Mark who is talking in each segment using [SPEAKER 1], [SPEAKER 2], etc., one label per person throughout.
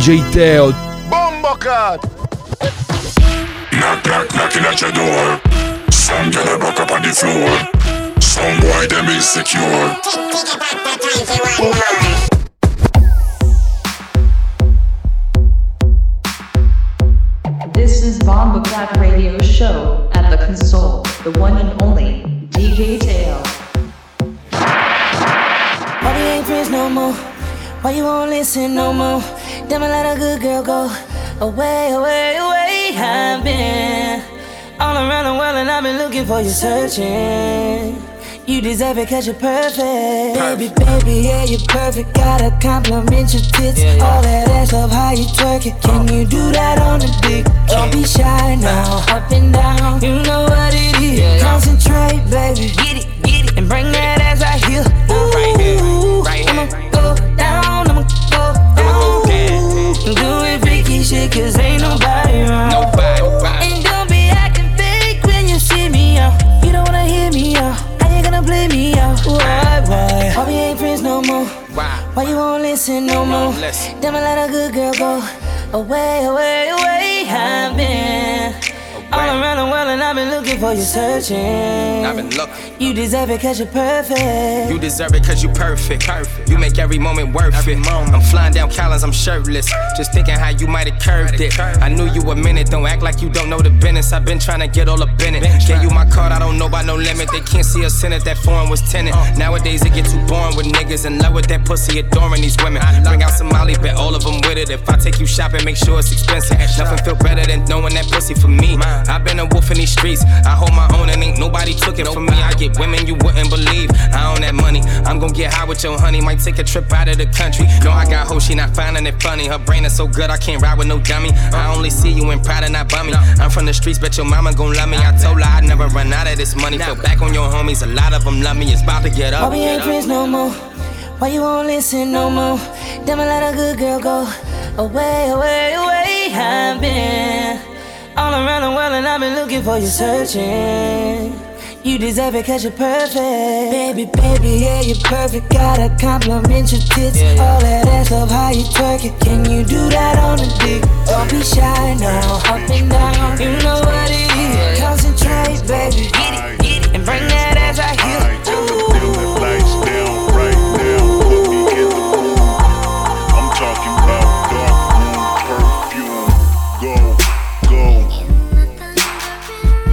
[SPEAKER 1] DJ Teo.
[SPEAKER 2] Bombo cut.
[SPEAKER 3] Knock, knock, knocking at your door. Some girl broke up on the floor. Some boy them insecure.
[SPEAKER 4] This is Bomba Clap Radio Show at the console, the one and only DJ Tail.
[SPEAKER 5] Why we ain't friends no more? Why you won't listen no more? Damn, I let a good girl go away, away, away. I've been all around the world and I've been looking for you, searching. You deserve it cause you're perfect. Baby, baby, yeah, you're perfect. Gotta compliment your tits. All that ass up, how you twerk it. Can uh. you do that on the dick? Don't be shy now. Uh. Up and down, you know what it is. Concentrate, baby. Get it, get it. And bring that ass out here. Ooh, it shit, cause ain't nobody around.
[SPEAKER 6] Nobody, nobody.
[SPEAKER 5] And don't be acting fake when you see me out. You don't wanna hear me out. How you gonna play me out? Why, why? Why we ain't friends no more?
[SPEAKER 6] Why?
[SPEAKER 5] Why you won't listen no more?
[SPEAKER 6] listen.
[SPEAKER 5] Damn, I let a good girl go away, away, away. I've been all around the world and I've been looking for you, searching.
[SPEAKER 6] I've been looking.
[SPEAKER 5] You deserve it cause you're perfect.
[SPEAKER 6] You deserve it cause you're perfect. Perfect. You make every moment worth it. I'm flying down Collins, I'm shirtless. Just thinking how you might have curved it. I knew you a minute, don't act like you don't know the business. I've been trying to get all up in it. Gave you my card, I don't know by no limit. They can't see a in it, that foreign was tenant. Nowadays it get too boring with niggas in love with that pussy, adoring these women. Bring out some Molly, bet all of them with it. If I take you shopping, make sure it's expensive. Nothing feel better than knowing that pussy for me. I've been a wolf in these streets. I hold my own and ain't nobody took it from me. I get women you wouldn't believe. I own that money. I'm gon' get high with your honey. Might take a trip out of the country. No, I got hoes, she not finding it funny. Her brain is so good, I can't ride with no dummy. I only see you in pride and not bummy. I'm from the streets, bet your mama gon' love me. I told her I'd never run out of this money. Feel back on your homies, a lot of them love me. It's about to get
[SPEAKER 5] Why
[SPEAKER 6] up.
[SPEAKER 5] we ain't friends no more? Why you won't listen no more? Damn, I let a good girl go away, away, away. I've been all around the world and I've been looking for you, searching. You deserve it cause you're perfect. Baby, baby, yeah, you're perfect. Gotta compliment your tits. All that ass up, how you twerk it. Can you do that on the dick? Don't be shy now. Up and down, you know what it is. Concentrate, baby. Get it, get it. And bring that ass out here.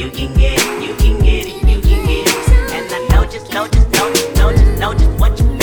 [SPEAKER 7] you can get it, you can get it, you can get it. And I know just, know just, know just, know just, know just what you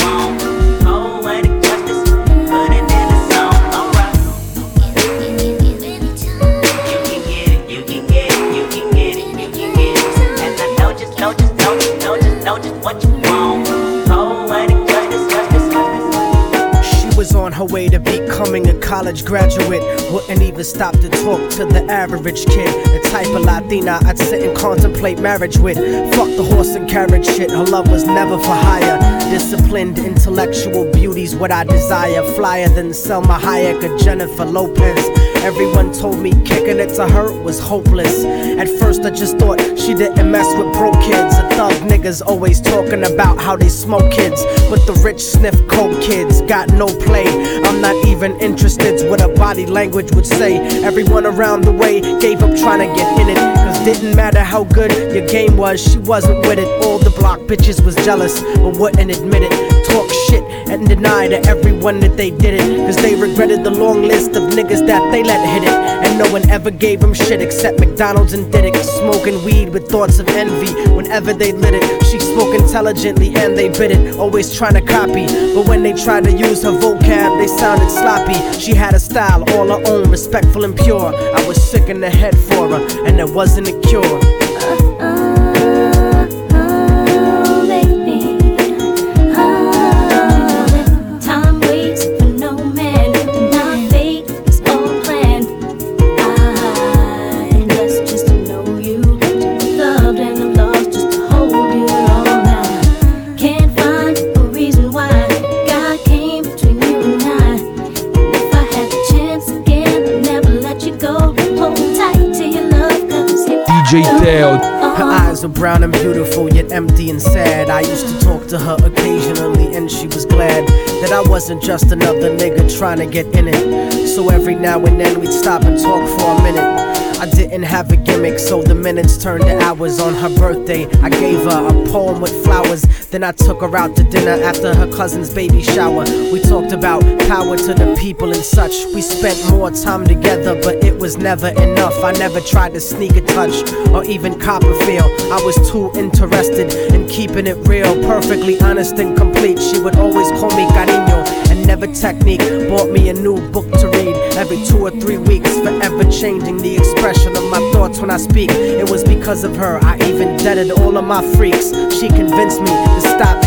[SPEAKER 1] her way to becoming a college graduate. Wouldn't even stop to talk to the average kid. The type of Latina I'd sit and contemplate marriage with. Fuck the horse and carriage shit, her love was never for hire. Disciplined, intellectual beauty's what I desire. Flyer than Salma Hayek or Jennifer Lopez. Everyone told me kicking it to her was hopeless. At first, I just thought she didn't mess with broke kids. A thug niggas always talking about how they smoke kids. But the rich sniff coke kids got no play. I'm not even interested what a body language would say. Everyone around the way gave up trying to get in it. Cause didn't matter how good your game was, she wasn't with it. All the block bitches was jealous, but wouldn't admit it. Talk shit and deny to everyone that they did it. Cause they regretted the long list of niggas that they let hit it. And no one ever gave them shit except McDonald's and Diddick. Smoking weed with thoughts of envy whenever they lit it. She spoke intelligently and they bit it, always trying to copy. But when they tried to use her vocab, they sounded sloppy. She had a style all her own, respectful and pure. I was sick in the head for her, and there wasn't a cure. Were brown and beautiful, yet empty and sad. I used to talk to her occasionally, and she was glad that I wasn't just another nigga trying to get in it. So every now and then we'd stop and talk for a minute. I didn't have a gimmick, so the minutes turned to hours on her birthday. I gave her a poem with flowers, then I took her out to dinner after her cousin's baby shower. We talked about power to the people and such. We spent more time together, but it was never enough. I never tried to sneak a touch or even cop a feel. I was too interested in keeping it real, perfectly honest and complete. She would always call me cariño never technique. Bought me a new book to read every two or three weeks, forever changing the expression of my thoughts when I speak. It was because of her I even deaded all of my freaks. She convinced me to stop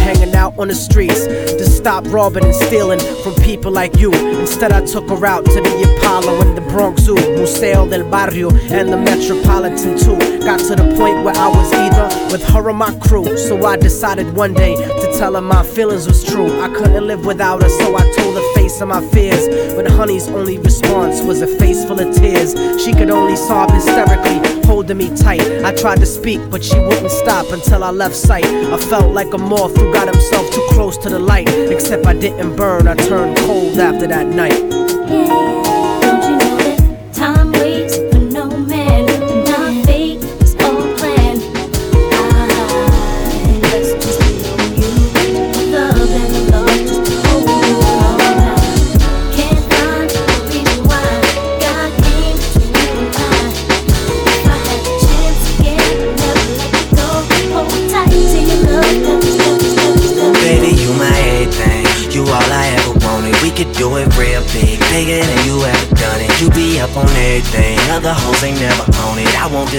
[SPEAKER 1] on the streets, to stop robbing and stealing from people like you. Instead, I took her out to the Apollo and the Bronx Zoo, Museo del Barrio, and the Metropolitan too. Got to the point where I was either with her or my crew. So I decided one day to tell her my feelings was true. I couldn't live without her, so I told her face of my fears. But honey's only response was a face full of tears. She could only sob hysterically, holding me tight. I tried to speak, but she wouldn't stop until I left sight. I felt like a moth who got himself too close to the light. Except I didn't burn, I turned cold after that night.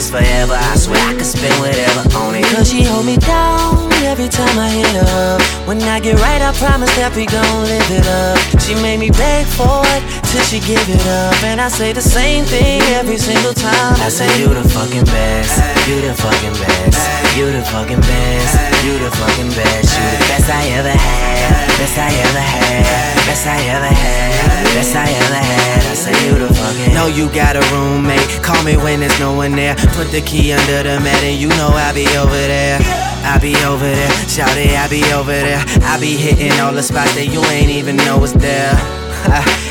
[SPEAKER 8] This forever. I swear I could spend whatever on it. Cause she hold me down every time I hit her. When I get right, I promise that we gon' live it up. She made me beg for it till she give it up, and I say the same thing every single time. I say you the fucking best, you the fucking best, you the fucking best, you the fucking best, you the best I ever had, best I ever had, best I ever had, best I ever had. I say you the fucking. Know you got a roommate, call me when there's no one there. Put the key under the mat and you know I'll be over there. I be over there, shout it, I be over there. I be hitting all the spots that you ain't even know was there.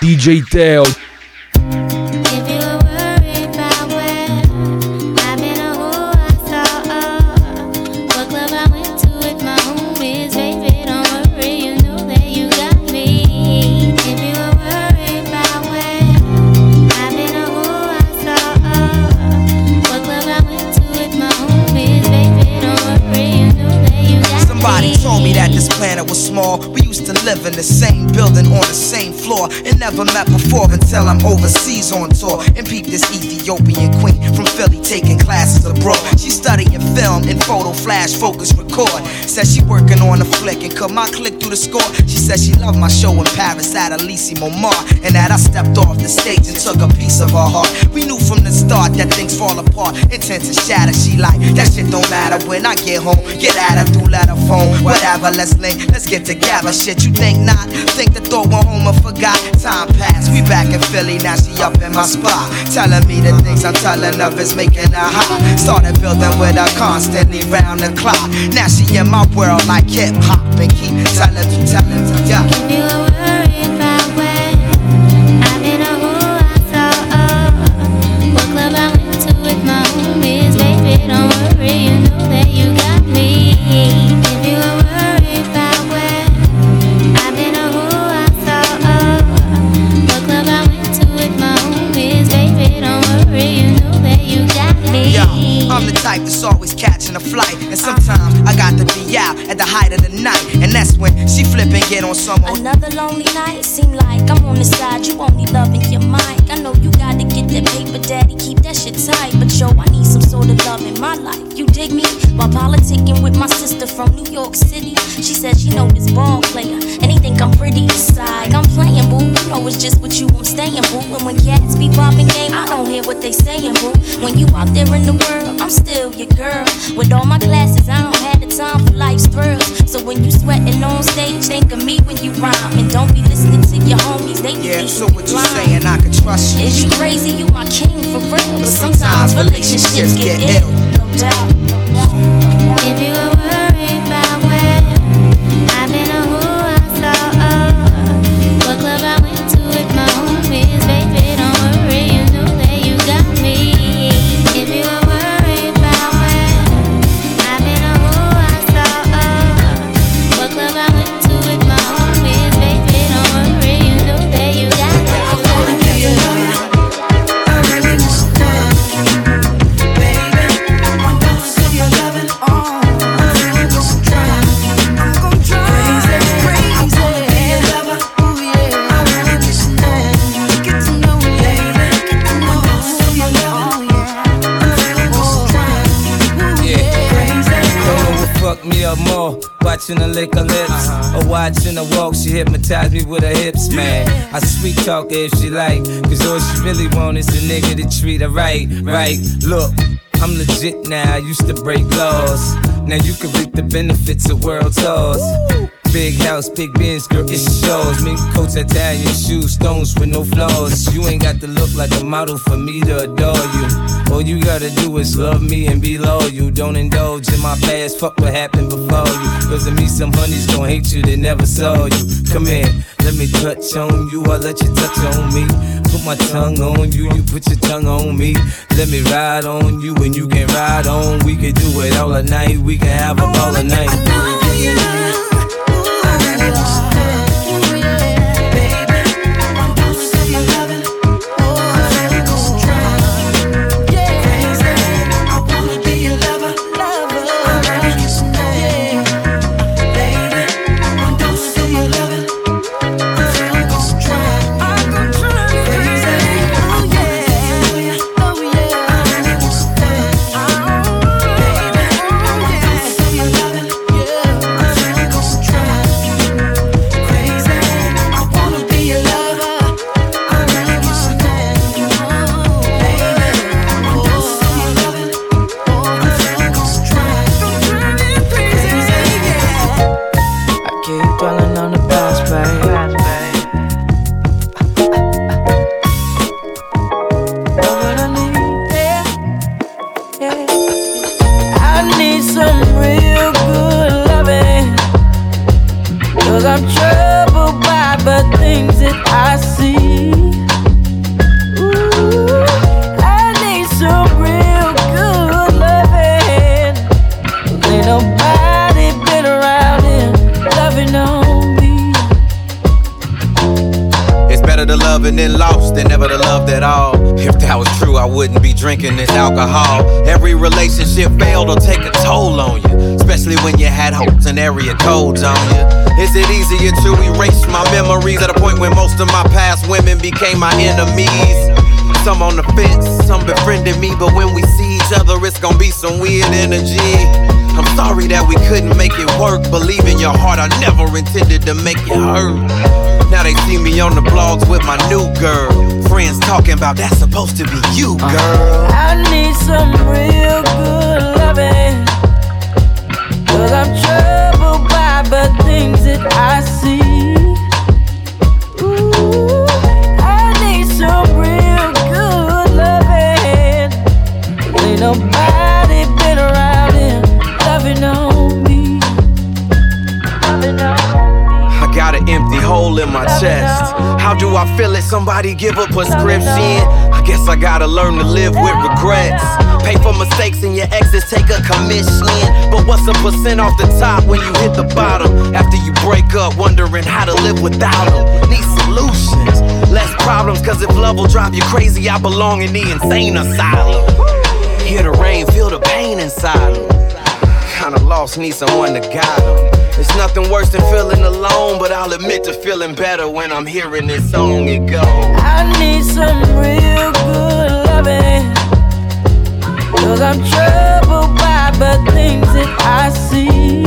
[SPEAKER 9] DJ Teo.
[SPEAKER 10] Live in the same building on the same floor and never met before until I'm overseas on tour and peep this Ethiopian queen from Philly taking classes abroad. She studying film and photo flash focus record. Says she working on a flick and cut my click through the score. She said she loved my show in Paris at Elysee Montmartre and that I stepped off the stage and took a piece of her heart. We knew from the start that things fall apart, intent to shatter. She like that shit don't matter when I get home. Get at her through letter phone, whatever. Let's link, let's get together. Shit, you think not? Think the thought went home and forgot. Time passed, we back in Philly, now she up in my spot. Telling me the things I'm telling of is making her hot. Started building with her constantly round the clock. Now she in my world like hip hop and keep telling me, telling me, yeah.
[SPEAKER 2] If you were worried
[SPEAKER 10] I'm the type that's always catching a flight. And sometimes I got to be out at the height of the night. And that's when she flip and get on someone.
[SPEAKER 2] Another lonely night, seem like I'm on the side. You only loving your mic. I know you gotta get that paper, daddy. Keep that shit tight. But yo, I need some sort of love in my life. You dig me? While politicking with my sister from New York City, she said she know this ball player. And he think I'm pretty inside. I'm playing, boo. You know it's just with you I'm staying, boo. And when cats be popping game, I don't hear what they saying, boo. When you out there in the world, I'm still your girl. With all my classes, I don't on stage, think of me when you rhyme. And don't be listening to your homies, they be
[SPEAKER 10] Yeah, so what you saying? I can trust you.
[SPEAKER 2] Is you crazy? You my king for real. But sometimes relationships get ill. No doubt. If
[SPEAKER 11] she like, cause all she really want is a nigga to treat her right, right. Look, I'm legit now, I used to break laws. Now you can reap the benefits of world tours. Big house, big Benz, girl, it's yours. Mink coats, Italian shoes, stones with no flaws. You ain't got to look like a model for me to adore you. All you gotta do is love me and be loyal. You don't indulge in my past, fuck what happened before you. Cause of me, some honeys gon' hate you, they never saw you. Come here, let me touch on you, I'll let you touch on me. Put my tongue on you, you put your tongue on me. Let me ride on you and you can ride on. We can do it all night, we can have a ball of night.
[SPEAKER 12] Toll on you, especially when you had hopes and area codes on you. Is it easier to erase my memories at a point when most of my past women became my enemies? Some on the fence, some befriending me, but when we see each other, it's gonna be some weird energy. I'm sorry that we couldn't make it work. Believe in your heart, I never intended to make it hurt. Now they see me on the blogs with my new girl. Friends talking about that's supposed to be you, uh-huh. girl.
[SPEAKER 13] I need some real good loving. Cause I'm troubled by the things that I see. Ooh, I need some real good loving. Ain't nobody been around here loving on me. Loving on
[SPEAKER 12] I got an empty hole in my chest. How do I feel it? Somebody give a prescription. I guess I gotta learn to live with regrets. Pay for mistakes and your exes take a commission. But what's a percent off the top when you hit the bottom? After you break up, wondering how to live without them. Need solutions, less problems. Cause if love will drive you crazy, I belong in the insane asylum. Hear the rain, feel the pain inside them. Kinda lost, need someone to guide them. It's nothing worse than feeling alone, but I'll admit to feeling better when I'm hearing this song. It goes.
[SPEAKER 13] I need some real good loving. Cause I'm troubled by the things that I see.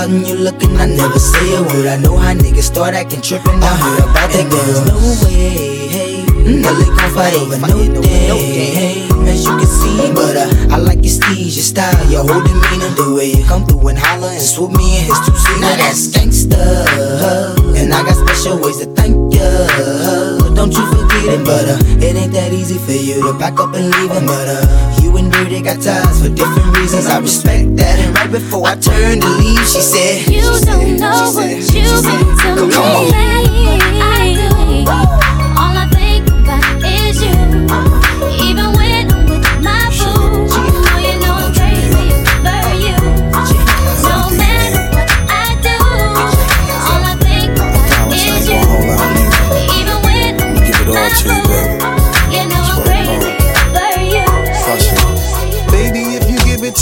[SPEAKER 14] Out and you looking, I never say a word. I know how niggas start acting trippin'. I heard about that girl. No way, hey. Nelly gon' fight over no day, hey. As you can see, but uh, I like your steez, your style, your whole demeanor, the way you come through and holler and swoop me in his two seater. Now that's gangsta, and I got special ways to thank ya. Don't you forget it, but uh, it ain't that easy for you to back up and leave him, but uh, you and Dirty got ties for different reasons. I respect that, and right before I turned to leave, she said,
[SPEAKER 2] You don't know what you mean to
[SPEAKER 14] Come
[SPEAKER 2] me.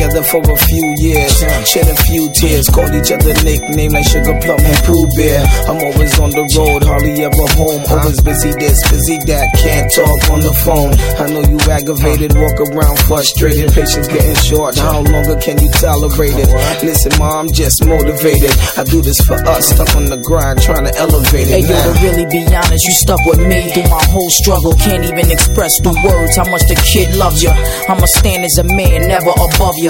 [SPEAKER 15] together for a few years.
[SPEAKER 16] Shed a few tears, called each other nickname like Sugar Plum and Pooh Bear. I'm always on the road, hardly ever home. Always busy this, busy that, can't talk on the phone. I know you aggravated, walk around frustrated. Patience getting short, how longer can you tolerate it? Listen, ma, I'm just motivated. I do this for us, stuck on the grind, trying to elevate it.
[SPEAKER 17] Hey yo, to really be honest, you stuck with me through my whole struggle. Can't even express through words how much the kid loves you. I'ma stand as a man, never above you.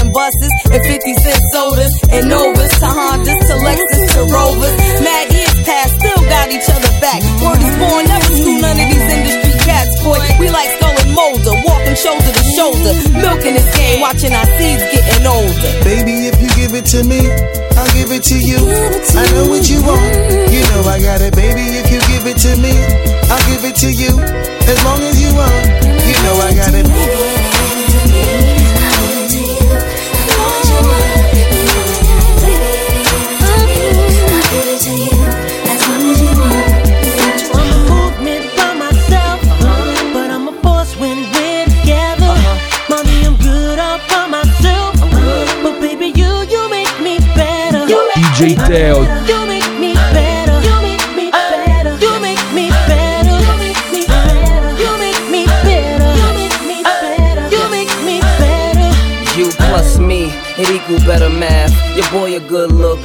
[SPEAKER 18] buses and 50 cent sodas and Novas uh-huh, to Hondas to Lexus to Rovers. Mad years past, still got each other back. Word is born, never screw none of these industry cats, boy. We like Scully and Mulder, walking shoulder to shoulder, milking this game, watching our seeds getting older.
[SPEAKER 19] Baby, if you give it to me, I'll give it to you. I know what you want. You know I got it, baby. If you give it to me, I'll give it to you.
[SPEAKER 2] detailed.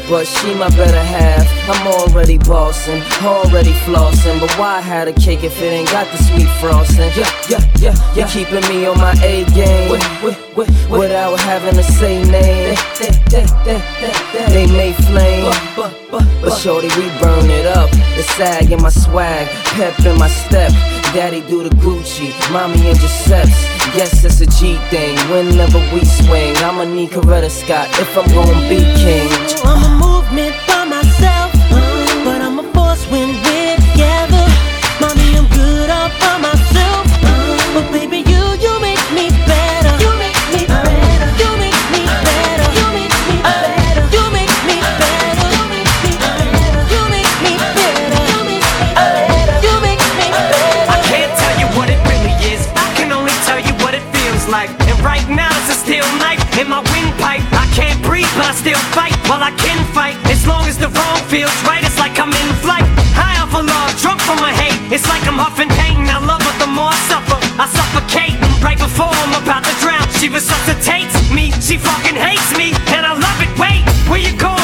[SPEAKER 2] But
[SPEAKER 16] she my better half. I'm already bossing, already flossing. But why had a cake if it ain't got the sweet frosting? Yeah, yeah, yeah, yeah. You keeping me on my A game without having to say name. They may flame, but shorty, we burn it up. The sag in my swag, pep in my step. Daddy do the Gucci, mommy and Giuseppe's. Guess it's a G thing. Whenever we swing, I'ma need Coretta Scott if I'm gonna be king.
[SPEAKER 2] I'm a movement
[SPEAKER 20] fight. While I can fight, as long as the wrong feels right, it's like I'm in flight. High off of love, drunk from my hate. It's like I'm huffing pain. I love her the more I suffer. I suffocate right before I'm about to drown. She resuscitates me. She fucking hates me, and I love it. Wait, where you going?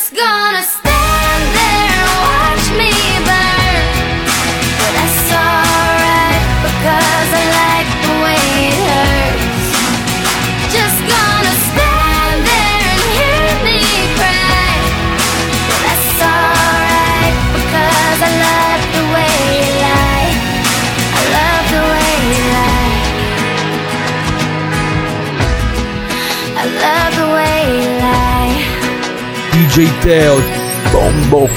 [SPEAKER 2] Just gonna
[SPEAKER 21] Teo. Bombo.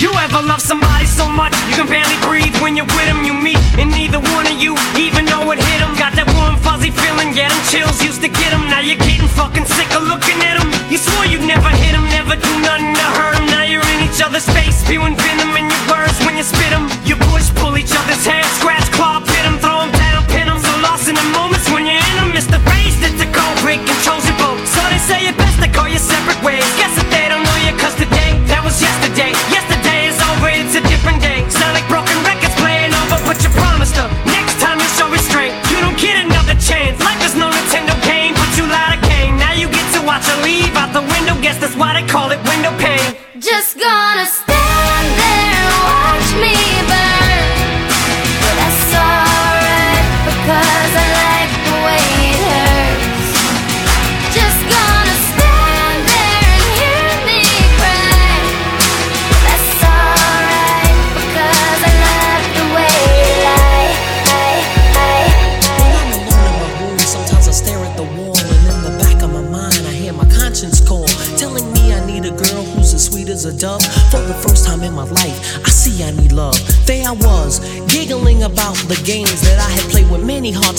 [SPEAKER 20] You ever love somebody so much you can barely breathe when you're with them? You meet, and neither one of you even know it hit them. Got that warm, fuzzy feeling, yeah, them chills used to get them. Now you're getting fucking sick of looking at them. You swore you'd never hit them, never do nothing to hurt them. Now you're in each other's space, spewing venom in your words when and spit 'em. You push, pull each other's hair, scratch, claw, pit 'em, throw 'em down, pin 'em. So lost in the moments when you're in in 'em. It's the race that's a cold break controls your boat. They say it best to go your separate ways. Guess that they don't know you, cause today, that was. Yesterday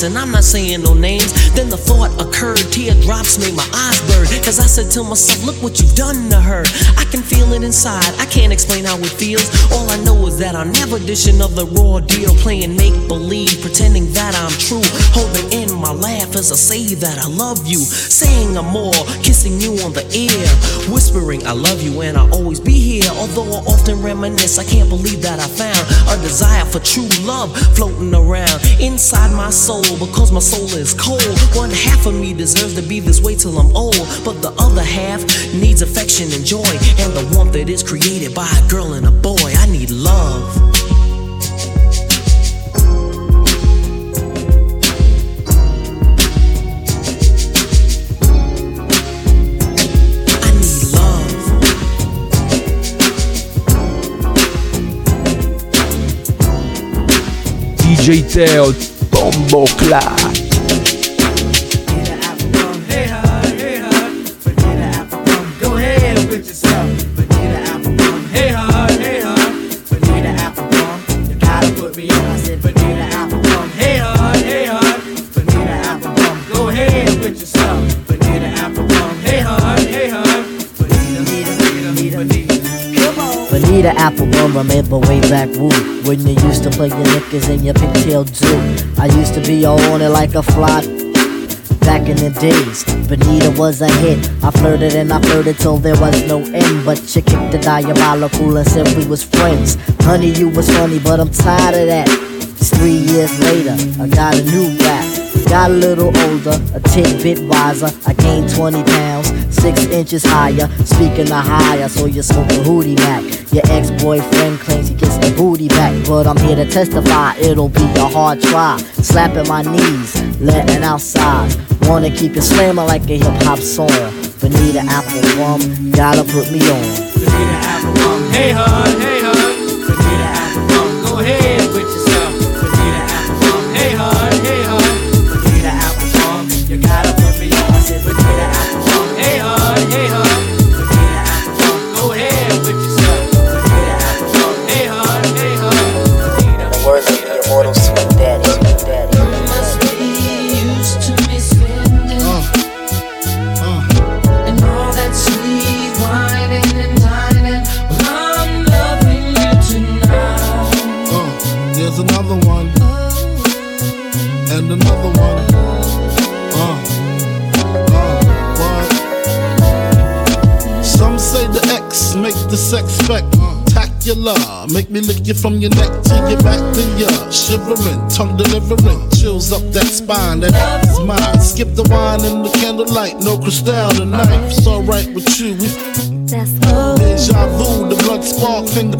[SPEAKER 2] and
[SPEAKER 22] I'm not saying no names. Then the thought occurred, teardrops made my eyes burn, cause I said to myself, Look what you've done to her. I can feel it inside, I can't explain how it feels. All I know is that I'm never dishing of the raw deal, playing make believe, pretending that I'm true. Holding in my laugh as I say that I love you, saying I'm more, kissing you on the ear, whispering I love you and I'll always be here. Although I often reminisce, I can't believe that I found a desire for true love floating around inside my soul because my soul is cold. One half of me deserves to be this way till I'm old, but the other half needs affection and joy and the warmth that is created by a girl and a boy. I need love.
[SPEAKER 9] DJ Teo, Bombo Clap.
[SPEAKER 13] Bonita Applebum,
[SPEAKER 23] remember way back woo When you used to play your knickers and your pigtail too. I used to be all on it like a fly Back in the days, Bonita was a hit. I flirted and I flirted till there was no end. But you kicked the diabolical and said we was friends. Honey, you was funny, but I'm tired of that. It's three years later, I got a new rap. Got a little older, a tidbit wiser. I gained 20 pounds, 6 inches higher. Speaking of higher, so you're smoking hootie Mac. Your ex boyfriend claims he gets the booty back. But I'm here to testify, it'll be a hard try. Slapping my knees, letting out sighs. Wanna keep you slamming like a hip hop song. Apple Applebum, gotta put me on.
[SPEAKER 13] Bonita Applebum. Hey hon, hey hun. hon. Bonita Applebum. Go ahead
[SPEAKER 22] You
[SPEAKER 24] from your neck to your back, then you're shivering, tongue delivering, chills up that spine. That is mine. Skip the wine and the candlelight, no crystal tonight. It's alright with you. We
[SPEAKER 2] That's
[SPEAKER 24] Deja vu, the blood spark, finger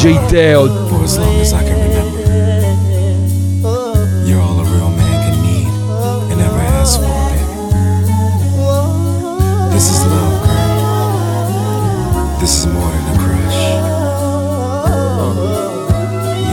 [SPEAKER 9] DJ Dale.
[SPEAKER 25] For as long as I can remember, you're all a real man can need and ever ask for, baby. This is love, girl. This is more than a crush.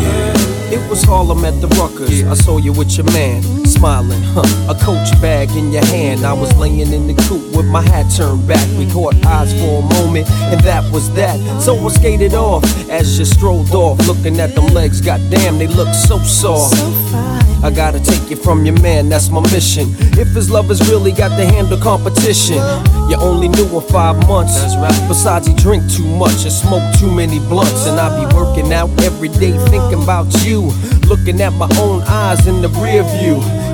[SPEAKER 25] Yeah.
[SPEAKER 26] It was Harlem at the Ruckers. Yeah. I saw you with your man smiling, huh? A coach bag in your hand. I was laying in the coop with my hat turned back. We caught eyes for a moment, and that was that. So I skated off as you strolled off, looking at them legs. Goddamn, they look so soft. I gotta take you from your man, that's my mission. If his love has really got to handle competition, you only knew him five months. Besides, he drink too much and smoke too many blunts. And I be working out every day thinking about you. Looking at my own eyes in the rear view.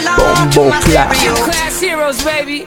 [SPEAKER 27] Along to my stereo.
[SPEAKER 16] Class heroes, baby.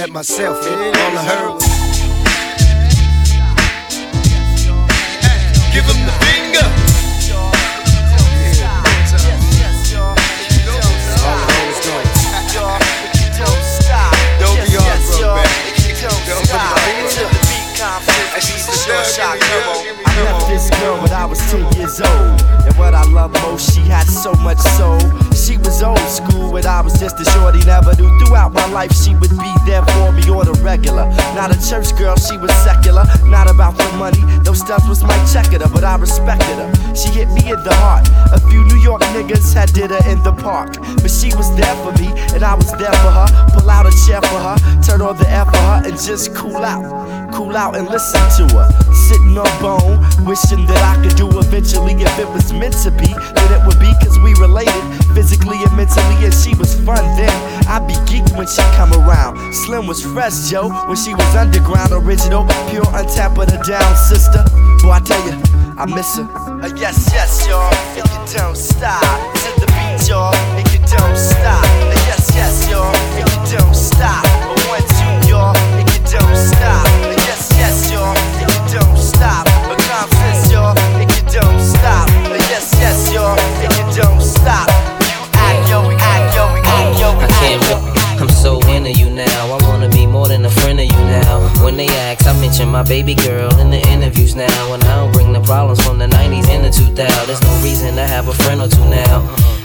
[SPEAKER 28] let myself in.
[SPEAKER 10] There for me the regular. Not a church girl, she was secular. Not about the money, those stuff was my checker, but I respected her. She hit me in the heart. A few New York niggas had did her in the park. But she was there for me, and I was there for her. Pull out a chair for her, turn on the air for her, and just cool out. Cool out and listen to her. Sitting on bone, wishing that I could do eventually. If it was meant to be, then it would be cause we related physically and mentally. And she was fun then. I'd be geeked when she come around. Slim was fresh, Joe, when she was underground, original, pure, untapped, but a down sister. Boy, I tell you, I miss her. Uh, yes, yes, y'all, if you don't stop. To the beat, y'all, if you don't stop. Uh, yes, yes, y'all, if you don't stop. Uh, one, two, y'all, if you don't stop. Uh, yes, yes, y'all, if you don't stop. Common sense, y'all, if you don't stop. Uh, yes, yes, y'all,
[SPEAKER 29] into you now. I wanna be more than a friend of you now. When they ask, I mention my baby girl in the interviews now. And I don't bring the problems from the 90s and the 2000s. There's no reason to have a friend or two now.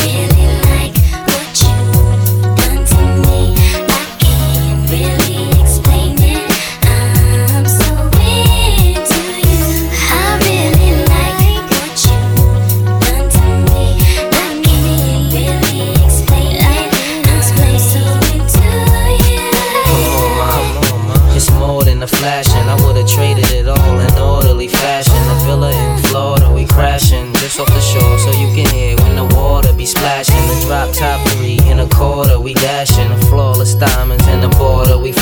[SPEAKER 29] It's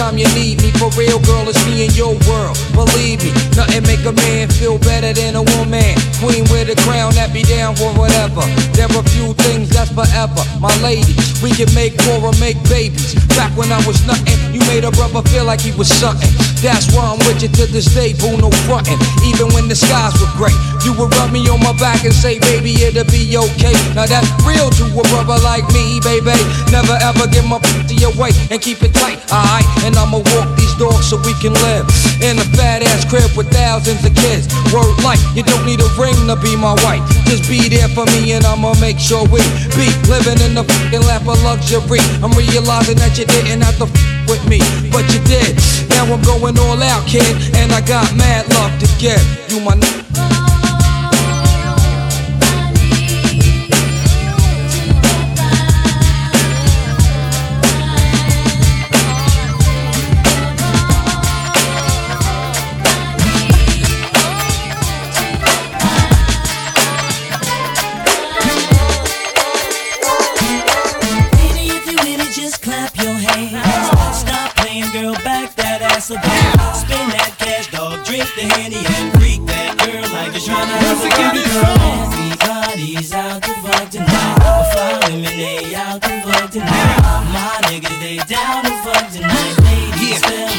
[SPEAKER 21] Anytime you need me. For real, girl, it's me in your world. Believe me, nothing make a man feel better than a woman. Queen with a crown that be down for whatever. There are few things that's forever. My lady, we can make war or make babies. Back when I was nothing, you made a brother feel like he was something. That's why I'm with you to this day, boo, no frontin'. Even when the skies were gray, You would rub me on my back and say, baby, it'll be okay. Now that's real to a brother like me, baby. Never ever give my pussy away and keep it tight, alright? And I'ma walk these dogs so we can live in a fat ass crib with thousands of kids. Word like, you don't need a ring to be my wife. Just be there for me and I'ma make sure we be living in the fucking lap of luxury. I'm realizing that you didn't have to f- with me, but you did. Now I'm going all out, kid, and I got mad love to give. You my n-
[SPEAKER 30] the handy and freak that girl like you're trying to have a party, girl. Everybody's out to fuck tonight. My fly women, they out to fuck tonight. My niggas, they down to fuck tonight. Ladies, fellas,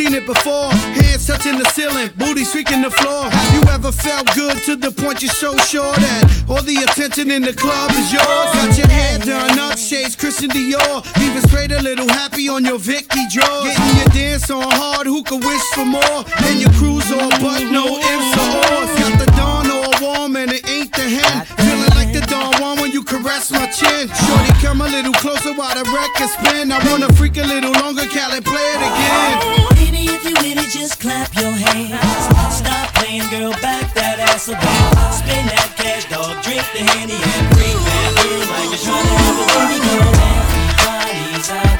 [SPEAKER 28] seen it before. Hands touching the ceiling, booty streaking the floor. Have you ever felt good to the point you're so sure that all the attention in the club is yours? Got your hair done up, shades Christian Dior. Even straight a little happy on your Vicky drawers. Getting your dance on hard, who could wish for more? And your cruise all but no ifs or ors. Got the dawn all warm and it ain't the hand. Feeling like the dawn my chin. Shorty, come a little closer while the record spin. I wanna freak a little longer, Cali, play it again.
[SPEAKER 30] Baby, if you with it, just clap your hands. Stop playing, girl, back that ass up. Spin that cash, dog, drink the handy and bring that girl like you're trying to have a. Everybody's out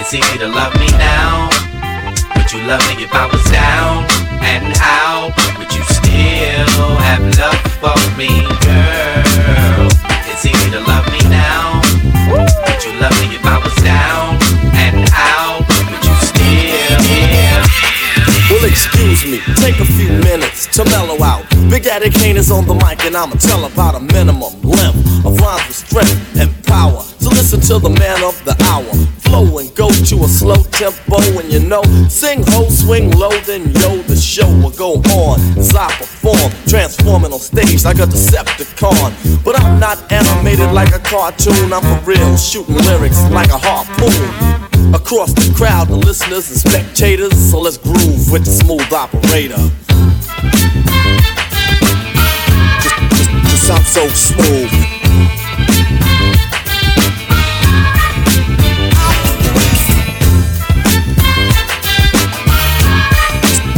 [SPEAKER 31] It's easy to love me now. Would you love me if I was down and out? Would you still have love for me, girl? It's easy to love me now. Would you love me if I was down and out? Would you still?
[SPEAKER 26] Well, excuse me, take a few minutes to mellow out. Big Daddy Kane is on the mic, and I'ma tell about a minimum length of rhymes with strength and power. So listen to the man of the hour. Flow and go to a slow tempo, and you know, sing ho, swing low, then yo, the show will go on as I perform, transforming on stage like a Decepticon. But I'm not animated like a cartoon, I'm for real, shooting lyrics like a harpoon. Across the crowd, the listeners and spectators, so let's groove with the smooth operator. Sound so smooth.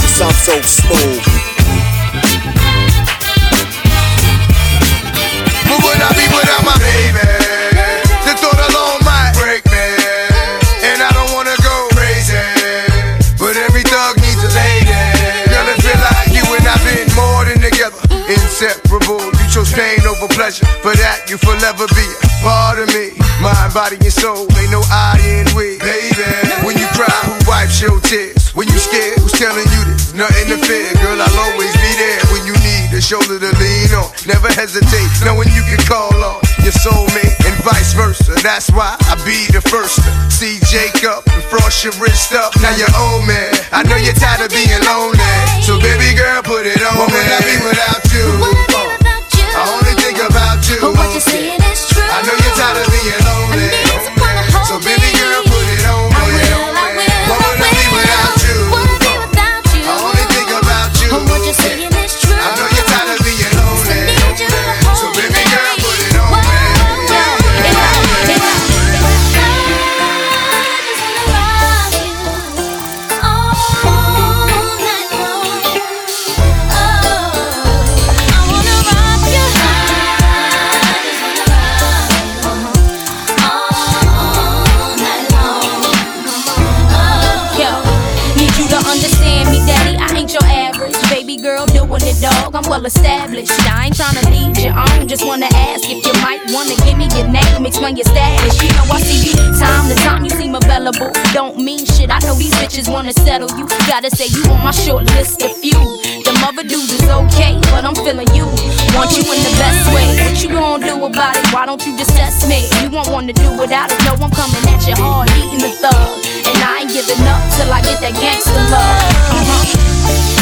[SPEAKER 26] Sound so smooth.
[SPEAKER 2] That's why I be the first to see Jacob and frost your wrist up. Now you're old man. I know you're tired of being lonely. So baby girl, put it on. What
[SPEAKER 32] bitches wanna settle you. Gotta say you on my short list of few. The mother dudes is okay, but I'm feeling you. Want you in the best way. What you gonna do about it? Why don't you just test me? You won't wanna do without it. No, I'm coming at you hard, eating the thug. And I ain't giving up till I get that gangster love. Uh-huh.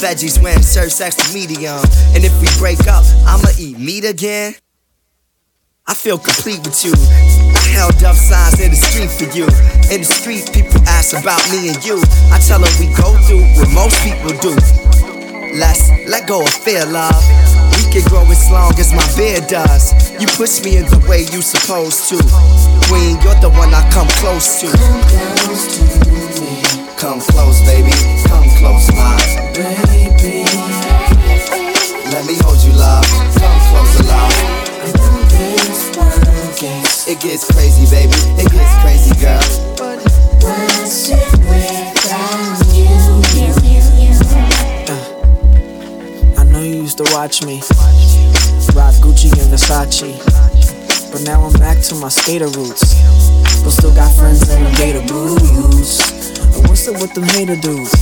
[SPEAKER 10] veggies when serve sex to medium. And if we break up, I'ma eat meat again. I feel complete with you. I held up signs in the street for you. In the street, people ask about me and you. I tell them we go through what most people do. Let's let go of fear, love. We can grow as long as my beard does. You push me in the way you supposed to. Queen, you're the one I come close to. Come close, baby. Come close, my baby. Let me hold you, love. Come closer, love. It gets crazy, baby. It gets crazy, girl. What's it without you?
[SPEAKER 23] I know you used to watch me rock Gucci and Versace, but now I'm back to my skater roots. But still got friends in the gator blues. What's up with them hater dudes?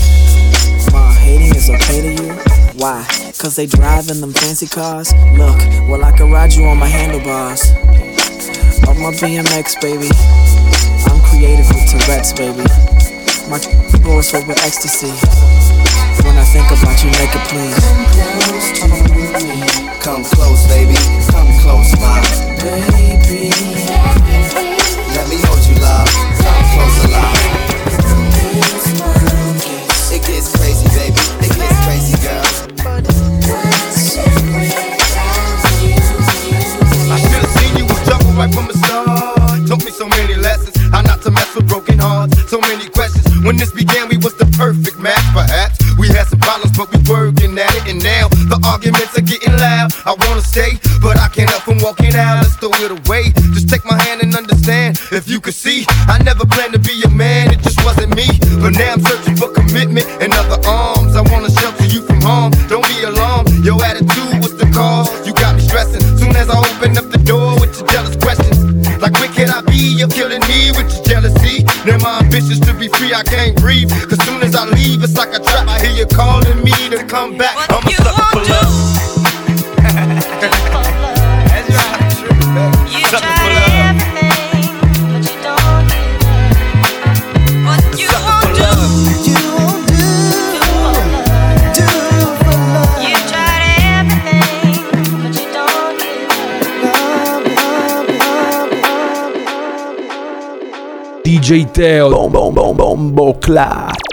[SPEAKER 23] Ma, hating is okay to you? Why? Cause they drive in them fancy cars? Look, well, I can ride you on my handlebars. On my BMX, baby. I'm creative with Tourette's, baby. My goes filled with ecstasy. When I think about you naked, please.
[SPEAKER 10] Come close, baby. Come close, my baby. Let me hold you, love. Come closer, love. Gets crazy, baby. It gets crazy, girl.
[SPEAKER 2] I should have seen you was right from the start. Taught me so many lessons. How not to mess with broken hearts. So many questions. When this began, we was the perfect match, perhaps. We had some problems, but we working
[SPEAKER 28] at it, and now the arguments are getting loud. I wanna stay, but I can't help from walking out. Let's throw it away. Just take my hand and understand. If you could see, I never planned to be a man, it just wasn't me. But now I'm searching for
[SPEAKER 9] DJ Teo.
[SPEAKER 33] Bom, bom, bom, bombo clat.